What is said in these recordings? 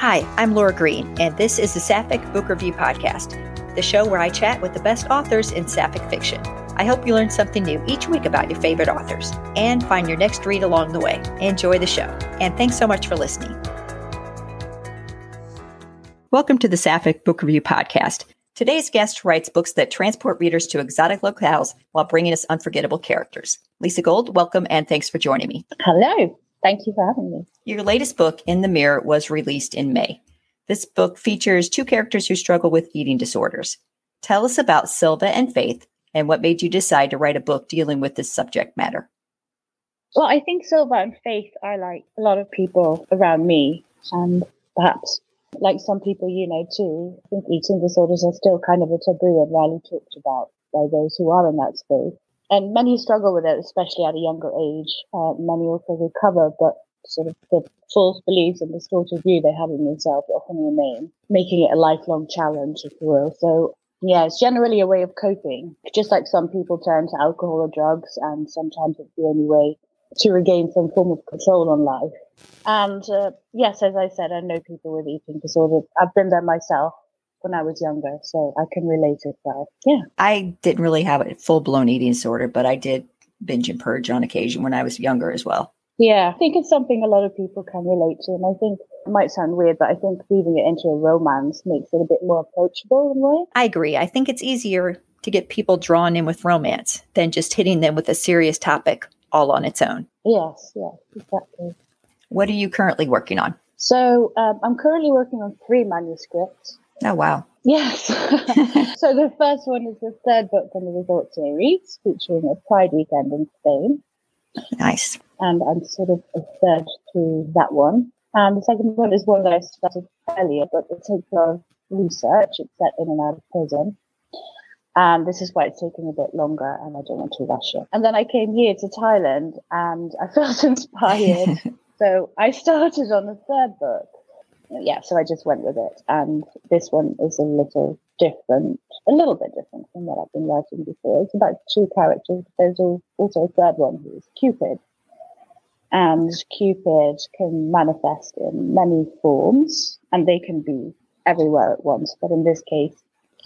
Hi, I'm Laura Green, and this is the Sapphic Book Review Podcast, the show where I chat with the best authors in Sapphic fiction. I hope you learn something new each week about your favorite authors and find your next read along the way. Enjoy the show, and thanks so much for listening. Welcome to the Sapphic Book Review Podcast. Today's guest writes books that transport readers to exotic locales while bringing us unforgettable characters. Lise Gold, welcome and thanks for joining me. Hello. Thank you for having me. Your latest book, In the Mirror, was released in May. This book features two characters who struggle with eating disorders. Tell us about Silva and Faith and what made you decide to write a book dealing with this subject matter. Well, I think Silva and Faith are like a lot of people around me, and perhaps like some people you know too. I think eating disorders are still kind of a taboo and rarely talked about by those who are in that space and many struggle with it, especially at a younger age. Uh, many also recover, but sort of the false beliefs and distorted view they have in themselves often remain, making it a lifelong challenge, if you will. So, yeah, it's generally a way of coping. Just like some people turn to alcohol or drugs, and sometimes it's the only way to regain some form of control on life. And uh, yes, as I said, I know people with eating disorders. I've been there myself when I was younger, so I can relate it well. Yeah. I didn't really have a full blown eating disorder, but I did binge and purge on occasion when I was younger as well. Yeah, I think it's something a lot of people can relate to. And I think it might sound weird, but I think weaving it into a romance makes it a bit more approachable in a way. I agree. I think it's easier to get people drawn in with romance than just hitting them with a serious topic all on its own. Yes, yes, exactly. What are you currently working on? So um, I'm currently working on three manuscripts. Oh, wow. Yes. so the first one is the third book from the Resort series, featuring a Pride weekend in Spain. Nice. And I'm sort of a third through that one. And the second one is one that I started earlier, but it takes a lot of research. It's set in and out of prison. And this is why it's taking a bit longer and I don't want to rush it. And then I came here to Thailand and I felt inspired. so I started on the third book yeah, so I just went with it. And this one is a little different, a little bit different from what I've been writing before. It's about two characters. There's also a third one who's Cupid. And Cupid can manifest in many forms and they can be everywhere at once. But in this case,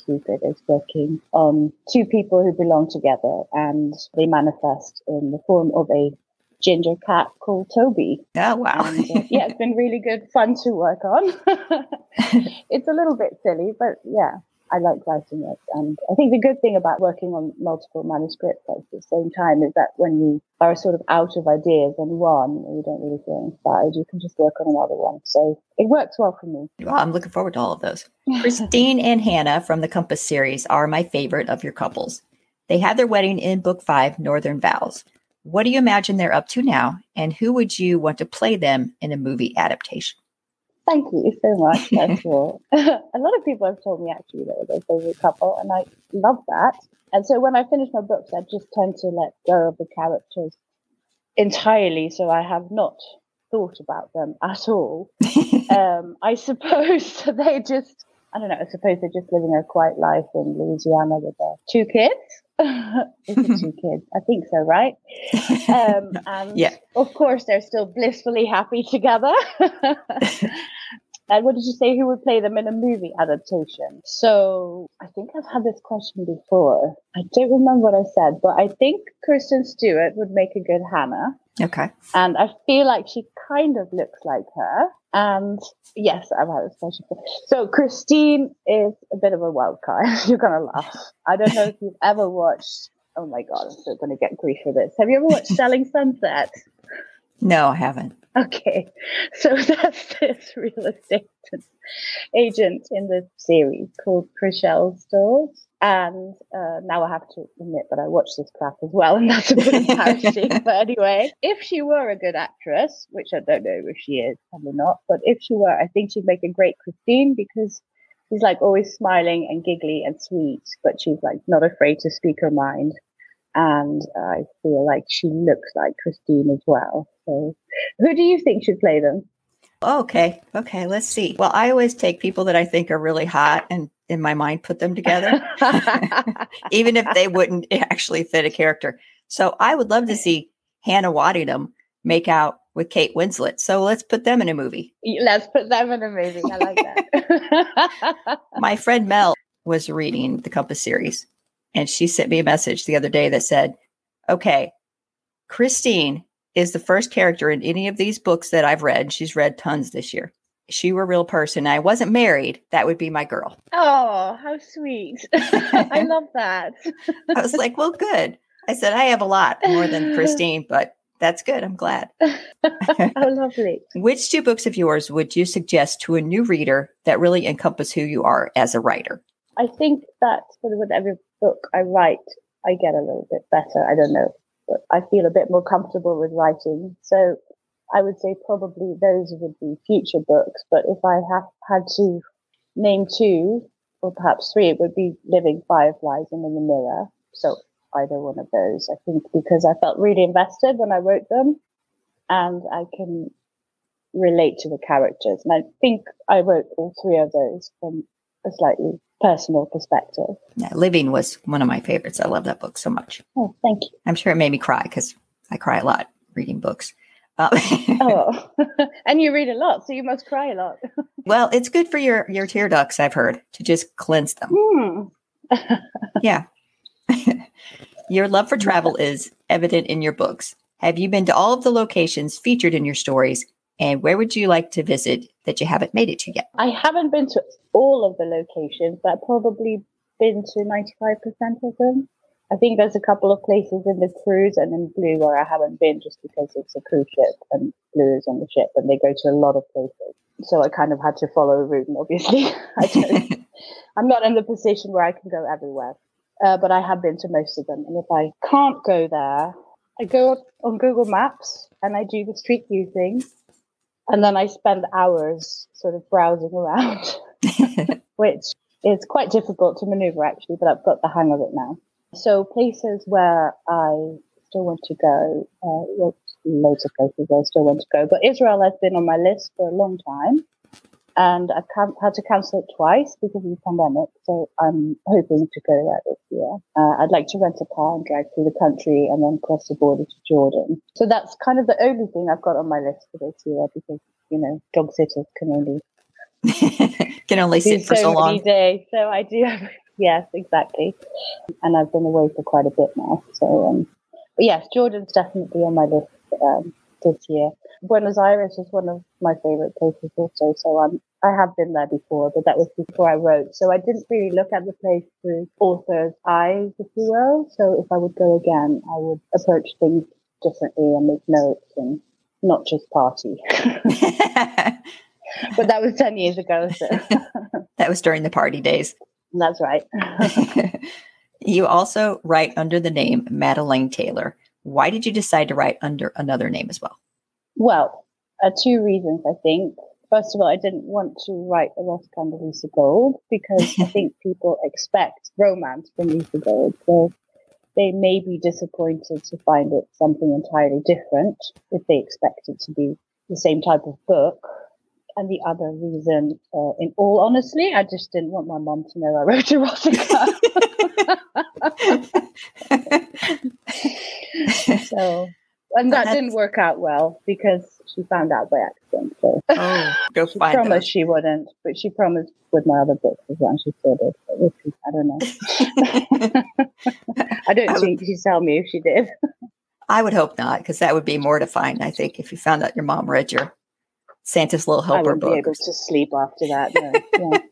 Cupid is working on two people who belong together and they manifest in the form of a ginger cat called Toby. Oh, wow. And, uh, yeah, it's been really good fun to work on. it's a little bit silly, but yeah, I like writing it. And I think the good thing about working on multiple manuscripts at the same time is that when you are sort of out of ideas on one, you don't really feel inspired, you can just work on another one. So it works well for me. Well, I'm looking forward to all of those. Kristine and Hannah from the Compass series are my favorite of your couples. They had their wedding in book five, Northern Vows. What do you imagine they're up to now? And who would you want to play them in a movie adaptation? Thank you so much, of all. a lot of people have told me actually that they're their favorite couple, and I love that. And so when I finish my books, I just tend to let go of the characters entirely. So I have not thought about them at all. um, I suppose they just, I don't know, I suppose they're just living a quiet life in Louisiana with their two kids. Two kids? I think so, right? Um, and yeah. Of course, they're still blissfully happy together. and what did you say? Who would play them in a movie adaptation? So I think I've had this question before. I don't remember what I said, but I think Kristen Stewart would make a good Hannah. Okay. And I feel like she kind of looks like her. And yes, I've had this question. So Kristine is a bit of a wild card. You're gonna laugh. I don't know if you've ever watched. Oh my god, I'm still gonna get grief for this. Have you ever watched Selling Sunset? No, I haven't. Okay, so that's this real estate agent in the series called Chrishell Stause. And uh, now I have to admit that I watched this crap as well, and that's a bit embarrassing. but anyway, if she were a good actress, which I don't know if she is, probably not, but if she were, I think she'd make a great Kristine because she's like always smiling and giggly and sweet, but she's like not afraid to speak her mind. And I feel like she looks like Kristine as well. So, who do you think should play them? Okay. Okay. Let's see. Well, I always take people that I think are really hot and in my mind put them together, even if they wouldn't actually fit a character. So I would love to see Hannah Waddingham make out with Kate Winslet. So let's put them in a movie. Let's put them in a movie. I like that. My friend Mel was reading the Compass series, and she sent me a message the other day that said, Okay, Kristine is the first character in any of these books that I've read. She's read tons this year. She were a real person. I wasn't married. That would be my girl. Oh, how sweet. I love that. I was like, well, good. I said, I have a lot more than Kristine, but that's good. I'm glad. how lovely. Which two books of yours would you suggest to a new reader that really encompass who you are as a writer? I think that sort of with every book I write, I get a little bit better. I don't know. But I feel a bit more comfortable with writing. So I would say probably those would be future books. But if I have had to name two or perhaps three, it would be Living Fireflies and In the Mirror. So either one of those, I think, because I felt really invested when I wrote them and I can relate to the characters. And I think I wrote all three of those from a slightly personal perspective. Yeah, Living was one of my favorites. I love that book so much. Oh, thank you. I'm sure it made me cry because I cry a lot reading books. Uh, oh, and you read a lot, so you must cry a lot. well, it's good for your your tear ducts. I've heard to just cleanse them. Mm. yeah. your love for travel is evident in your books. Have you been to all of the locations featured in your stories? And where would you like to visit that you haven't made it to yet? I haven't been to all of the locations, but probably been to 95% of them. I think there's a couple of places in the cruise and in Blue where I haven't been just because it's a cruise ship and Blue is on the ship and they go to a lot of places. So I kind of had to follow a route and obviously I don't, I'm not in the position where I can go everywhere. Uh, but I have been to most of them. And if I can't go there, I go on Google Maps and I do the street view thing. And then I spend hours sort of browsing around, which is quite difficult to maneuver actually, but I've got the hang of it now. So places where I still want to go, uh, loads of places where I still want to go, but Israel has been on my list for a long time, and I've had to cancel it twice because of the pandemic. So I'm hoping to go there this year. Uh, I'd like to rent a car and drive through the country and then cross the border to Jordan. So that's kind of the only thing I've got on my list for this year because you know dog sitters can only can only sit for so, so long. Days. So I do have Yes, exactly. And I've been away for quite a bit now. So, um, but yes, Jordan's definitely on my list um, this year. Buenos Aires is one of my favorite places also. So um, I have been there before, but that was before I wrote. So I didn't really look at the place through author's eyes, if you will. So if I would go again, I would approach things differently and make notes and not just party. but that was 10 years ago. So. that was during the party days. That's right. you also write under the name Madeleine Taylor. Why did you decide to write under another name as well? Well, uh, two reasons, I think. First of all, I didn't want to write a lost Lise Gold because I think people expect romance from Lise Gold. So they may be disappointed to find it something entirely different if they expect it to be the same type of book and the other reason, uh, in all honesty, I just didn't want my mom to know I wrote erotica. so, and that didn't work out well because she found out by accident. So, oh, go she find promised she wouldn't, but she promised with my other books as well. And she still did. I don't know. I don't I think would, she'd tell me if she did. I would hope not, because that would be mortifying. I think if you found out your mom read your Santa's Little Helper I book. be able to sleep after that.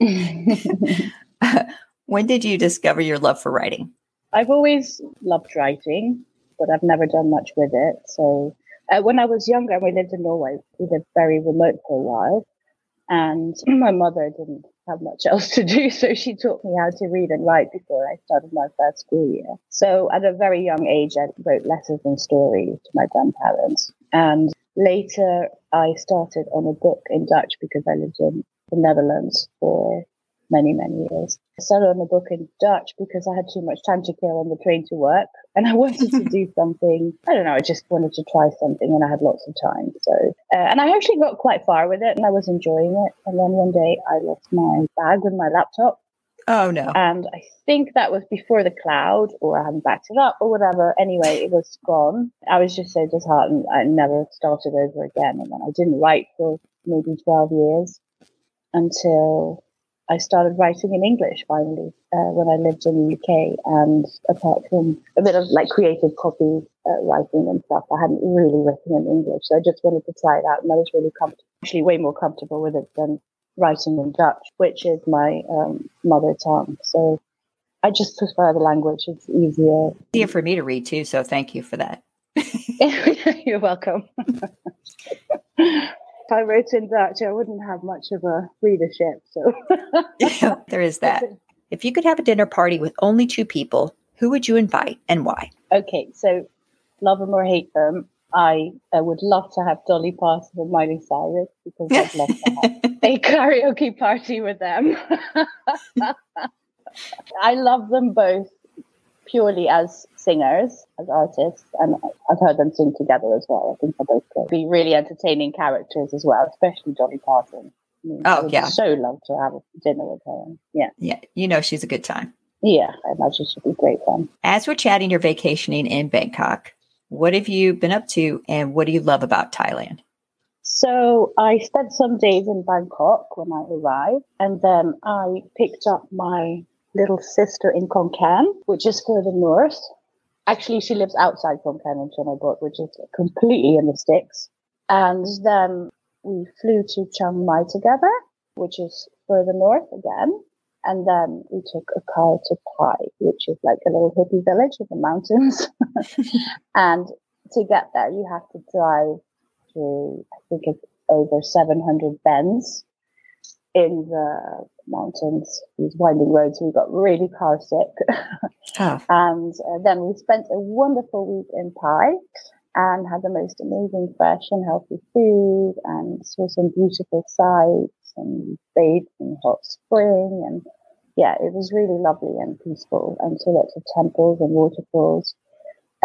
yeah. when did you discover your love for writing? I've always loved writing, but I've never done much with it. So uh, when I was younger, and we lived in Norway. We lived very remote for a while, and my mother didn't have much else to do, so she taught me how to read and write before I started my first school year. So at a very young age, I wrote letters and stories to my grandparents, and Later, I started on a book in Dutch because I lived in the Netherlands for many, many years. I started on a book in Dutch because I had too much time to kill on the train to work and I wanted to do something. I don't know, I just wanted to try something and I had lots of time. So, uh, and I actually got quite far with it and I was enjoying it. And then one day I lost my bag with my laptop. Oh no. And I think that was before the cloud, or I hadn't backed it up, or whatever. Anyway, it was gone. I was just so disheartened. I never started over again, and then I didn't write for maybe twelve years until I started writing in English finally uh, when I lived in the UK. And apart from a bit of like creative copy uh, writing and stuff, I hadn't really written in English. So I just wanted to try it out, and I was really comfortable, actually way more comfortable with it than writing in Dutch, which is my um, mother tongue. So I just prefer the language; it's easier. Easier for me to read too. So thank you for that. You're welcome. if I wrote in Dutch, I wouldn't have much of a readership. So there is that. If you could have a dinner party with only two people, who would you invite and why? Okay, so love them or hate them, I, I would love to have Dolly Parton and Miley Cyrus because I'd love to have a karaoke party with them. I love them both purely as singers, as artists, and I've heard them sing together as well. I think they're both could be really entertaining characters as well, especially Dolly Parton. I mean, oh yeah, so love to have a dinner with her. Yeah, yeah, you know she's a good time. Yeah, I imagine she'd be great fun. As we're chatting, you're vacationing in Bangkok. What have you been up to, and what do you love about Thailand? So I spent some days in Bangkok when I arrived, and then I picked up my little sister in Khon Kaen, which is further north. Actually, she lives outside Khon Kaen in Chonaburi, which is completely in the sticks. And then we flew to Chiang Mai together, which is further north again. And then we took a car to Pai, which is like a little hippie village in the mountains. and to get there, you have to drive through, I think it's over 700 bends in the mountains, these winding roads. We got really car sick. oh. And uh, then we spent a wonderful week in Pai and had the most amazing fresh and healthy food and saw some beautiful sights and bathed in hot spring and yeah, it was really lovely and peaceful and saw lots of temples and waterfalls.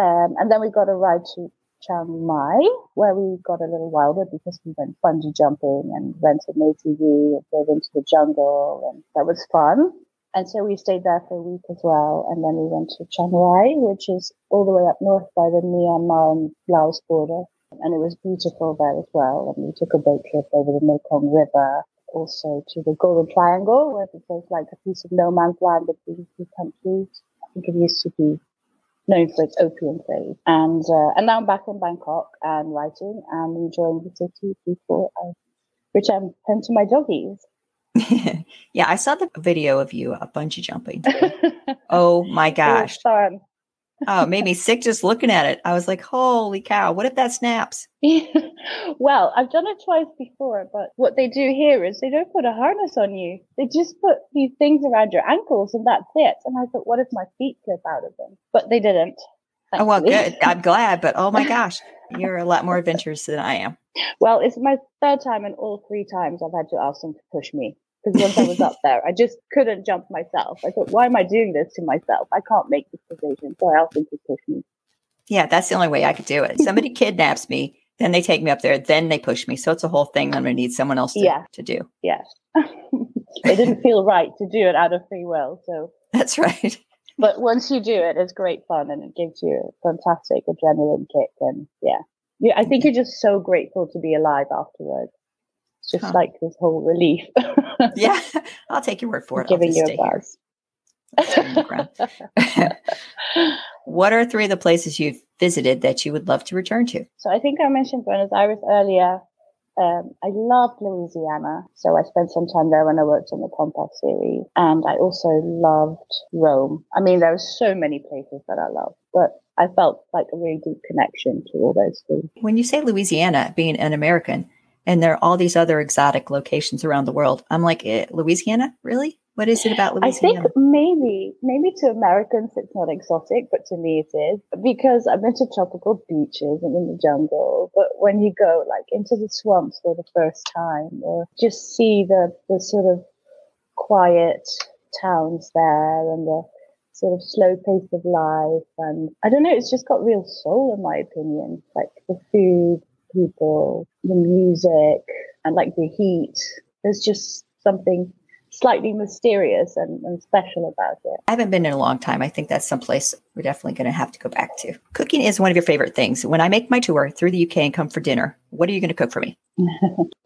Um, and then we got a ride to Chiang Mai, where we got a little wilder because we went bungee jumping and rented an ATV and drove into the jungle, and that was fun. And so we stayed there for a week as well, and then we went to Chiang Rai, which is all the way up north by the Myanmar and Laos border, and it was beautiful there as well. And we took a boat trip over the Mekong River, also to the Golden Triangle, where there's like a piece of no man's land between two countries. I think it used to be known for its opium trade. And uh, and now I'm back in Bangkok and writing and enjoying the city before I return home to my doggies. yeah, I saw the video of you uh, bungee jumping. oh my gosh. fun oh, it made me sick just looking at it. I was like, holy cow, what if that snaps? well, I've done it twice before, but what they do here is they don't put a harness on you. They just put these things around your ankles and that's it. And I thought, what if my feet slip out of them? But they didn't. Thankfully. Oh, well, good. I'm glad, but oh my gosh, you're a lot more adventurous than I am. Well, it's my third time, and all three times I've had to ask them to push me because once I was up there, I just couldn't jump myself. I thought, why am I doing this to myself? I can't make this decision. So I asked to push me. Yeah, that's the only way I could do it. Somebody kidnaps me, then they take me up there, then they push me. So it's a whole thing I'm going to need someone else to, yeah. to do. Yeah. it didn't feel right to do it out of free will. So that's right. But once you do it, it's great fun and it gives you a fantastic adrenaline kick. And yeah, yeah, I think you're just so grateful to be alive afterwards. It's just huh. like this whole relief. yeah, I'll take your word for it. Giving you a buzz. what are three of the places you've visited that you would love to return to? So I think I mentioned Buenos Aires earlier. Um, I loved Louisiana, so I spent some time there when I worked on the Compass series, and I also loved Rome. I mean, there are so many places that I love, but I felt like a really deep connection to all those things. When you say Louisiana, being an American, and there are all these other exotic locations around the world. I'm like, eh, Louisiana, really? What is it about Louisiana? I think maybe, maybe to Americans it's not exotic, but to me it is because I've been to tropical beaches and in the jungle. But when you go like into the swamps for the first time, or just see the the sort of quiet towns there and the sort of slow pace of life, and I don't know, it's just got real soul in my opinion. Like the food, people, the music, and like the heat. There's just something slightly mysterious and, and special about it. I haven't been in a long time. I think that's someplace we're definitely going to have to go back to. Cooking is one of your favorite things. When I make my tour through the UK and come for dinner, what are you going to cook for me?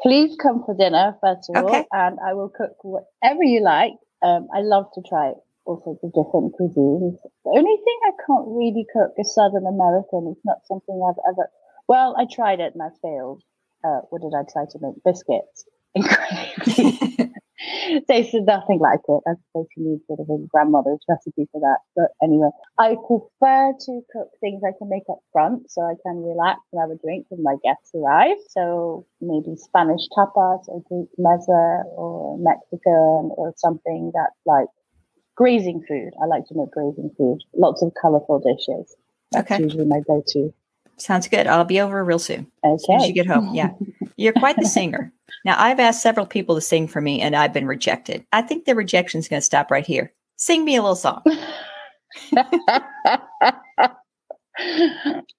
Please come for dinner, first of Okay. all, and I will cook whatever you like. Um, I love to try all sorts of different cuisines. The only thing I can't really cook is Southern American. It's not something I've ever. Well, I tried it and I failed. Uh, what did I try to make? Biscuits. Incredibly. Tasted nothing like it. I suppose you need sort of a grandmother's recipe for that. But anyway, I prefer to cook things I can make up front so I can relax and have a drink when my guests arrive. So maybe Spanish tapas or Greek meza or Mexican or something that's like grazing food. I like to make grazing food. Lots of colorful dishes. That's Okay. usually my go-to. Sounds good. I'll be over real soon. As as you get home. Yeah. You're quite the singer. Now, I've asked several people to sing for me and I've been rejected. I think the rejection is going to stop right here. Sing me a little song.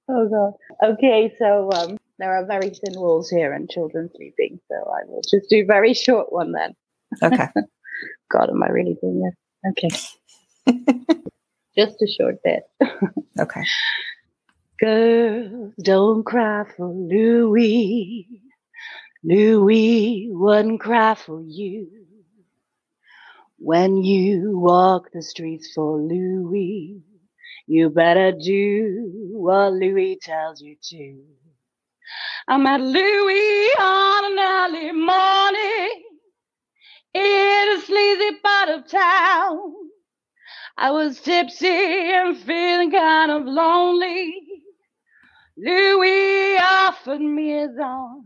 oh god. Okay, so um, there are very thin walls here and children sleeping, so I will just do a very short one then. Okay. God, am I really doing this? Okay. just a short bit. Okay. Girls, don't cry for Louis. Louis wouldn't cry for you. When you walk the streets for Louis, you better do what Louis tells you to. I met Louis on an early morning in a sleazy part of town. I was tipsy and feeling kind of lonely. Louis offered me his arm.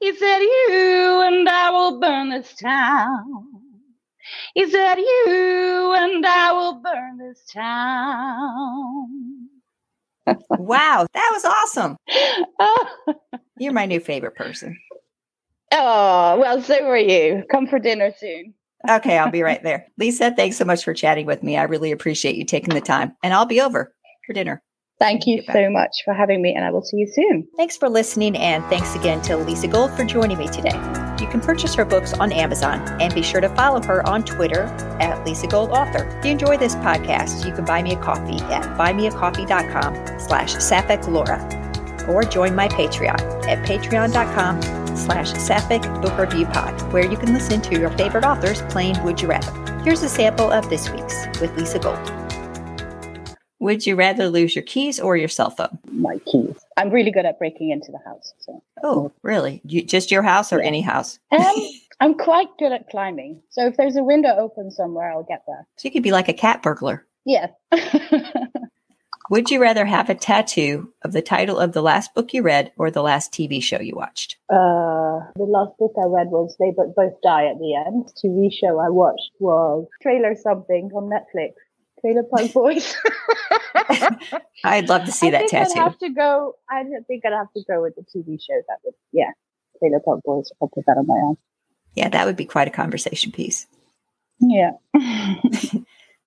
He said, You and I will burn this town. He said, You and I will burn this town. Wow. That was awesome. oh, You're my new favorite person. Oh, well, so are you. Come for dinner soon. Okay. I'll be right there. Lise, thanks so much for chatting with me. I really appreciate you taking the time and I'll be over for dinner. Thank you so much for having me, and I will see you soon. Thanks for listening, and thanks again to Lise Gold for joining me today. You can purchase her books on Amazon and be sure to follow her on Twitter at Lise Gold Author. If you enjoy this podcast, you can buy me a coffee at buymeacoffee.com slash Sapphic Laura or join my Patreon at patreon.com slash Sapphic Book Review Pod, where you can listen to your favorite authors playing Would You Rather. Here's a sample of this week's with Lise Gold. Would you rather lose your keys or your cell phone? My keys. I'm really good at breaking into the house. So. Oh, really? You, just your house or Yeah. any house? Um, I'm quite good at climbing. So if there's a window open somewhere, I'll get there. So you could be like a cat burglar. Yes. Would you rather have a tattoo of the title of the last book you read or the last TV show you watched? uh, the last book I read was They Both Die at the End. TV show I watched was Trailer Something on Netflix. Trailer Park Boys. I'd love to see I that think I'd have to go. I don't think I'd have to go with the TV show. That would, yeah, Trailer Park Boys. I'll put that on my arm. Yeah, that would be quite a conversation piece. Yeah.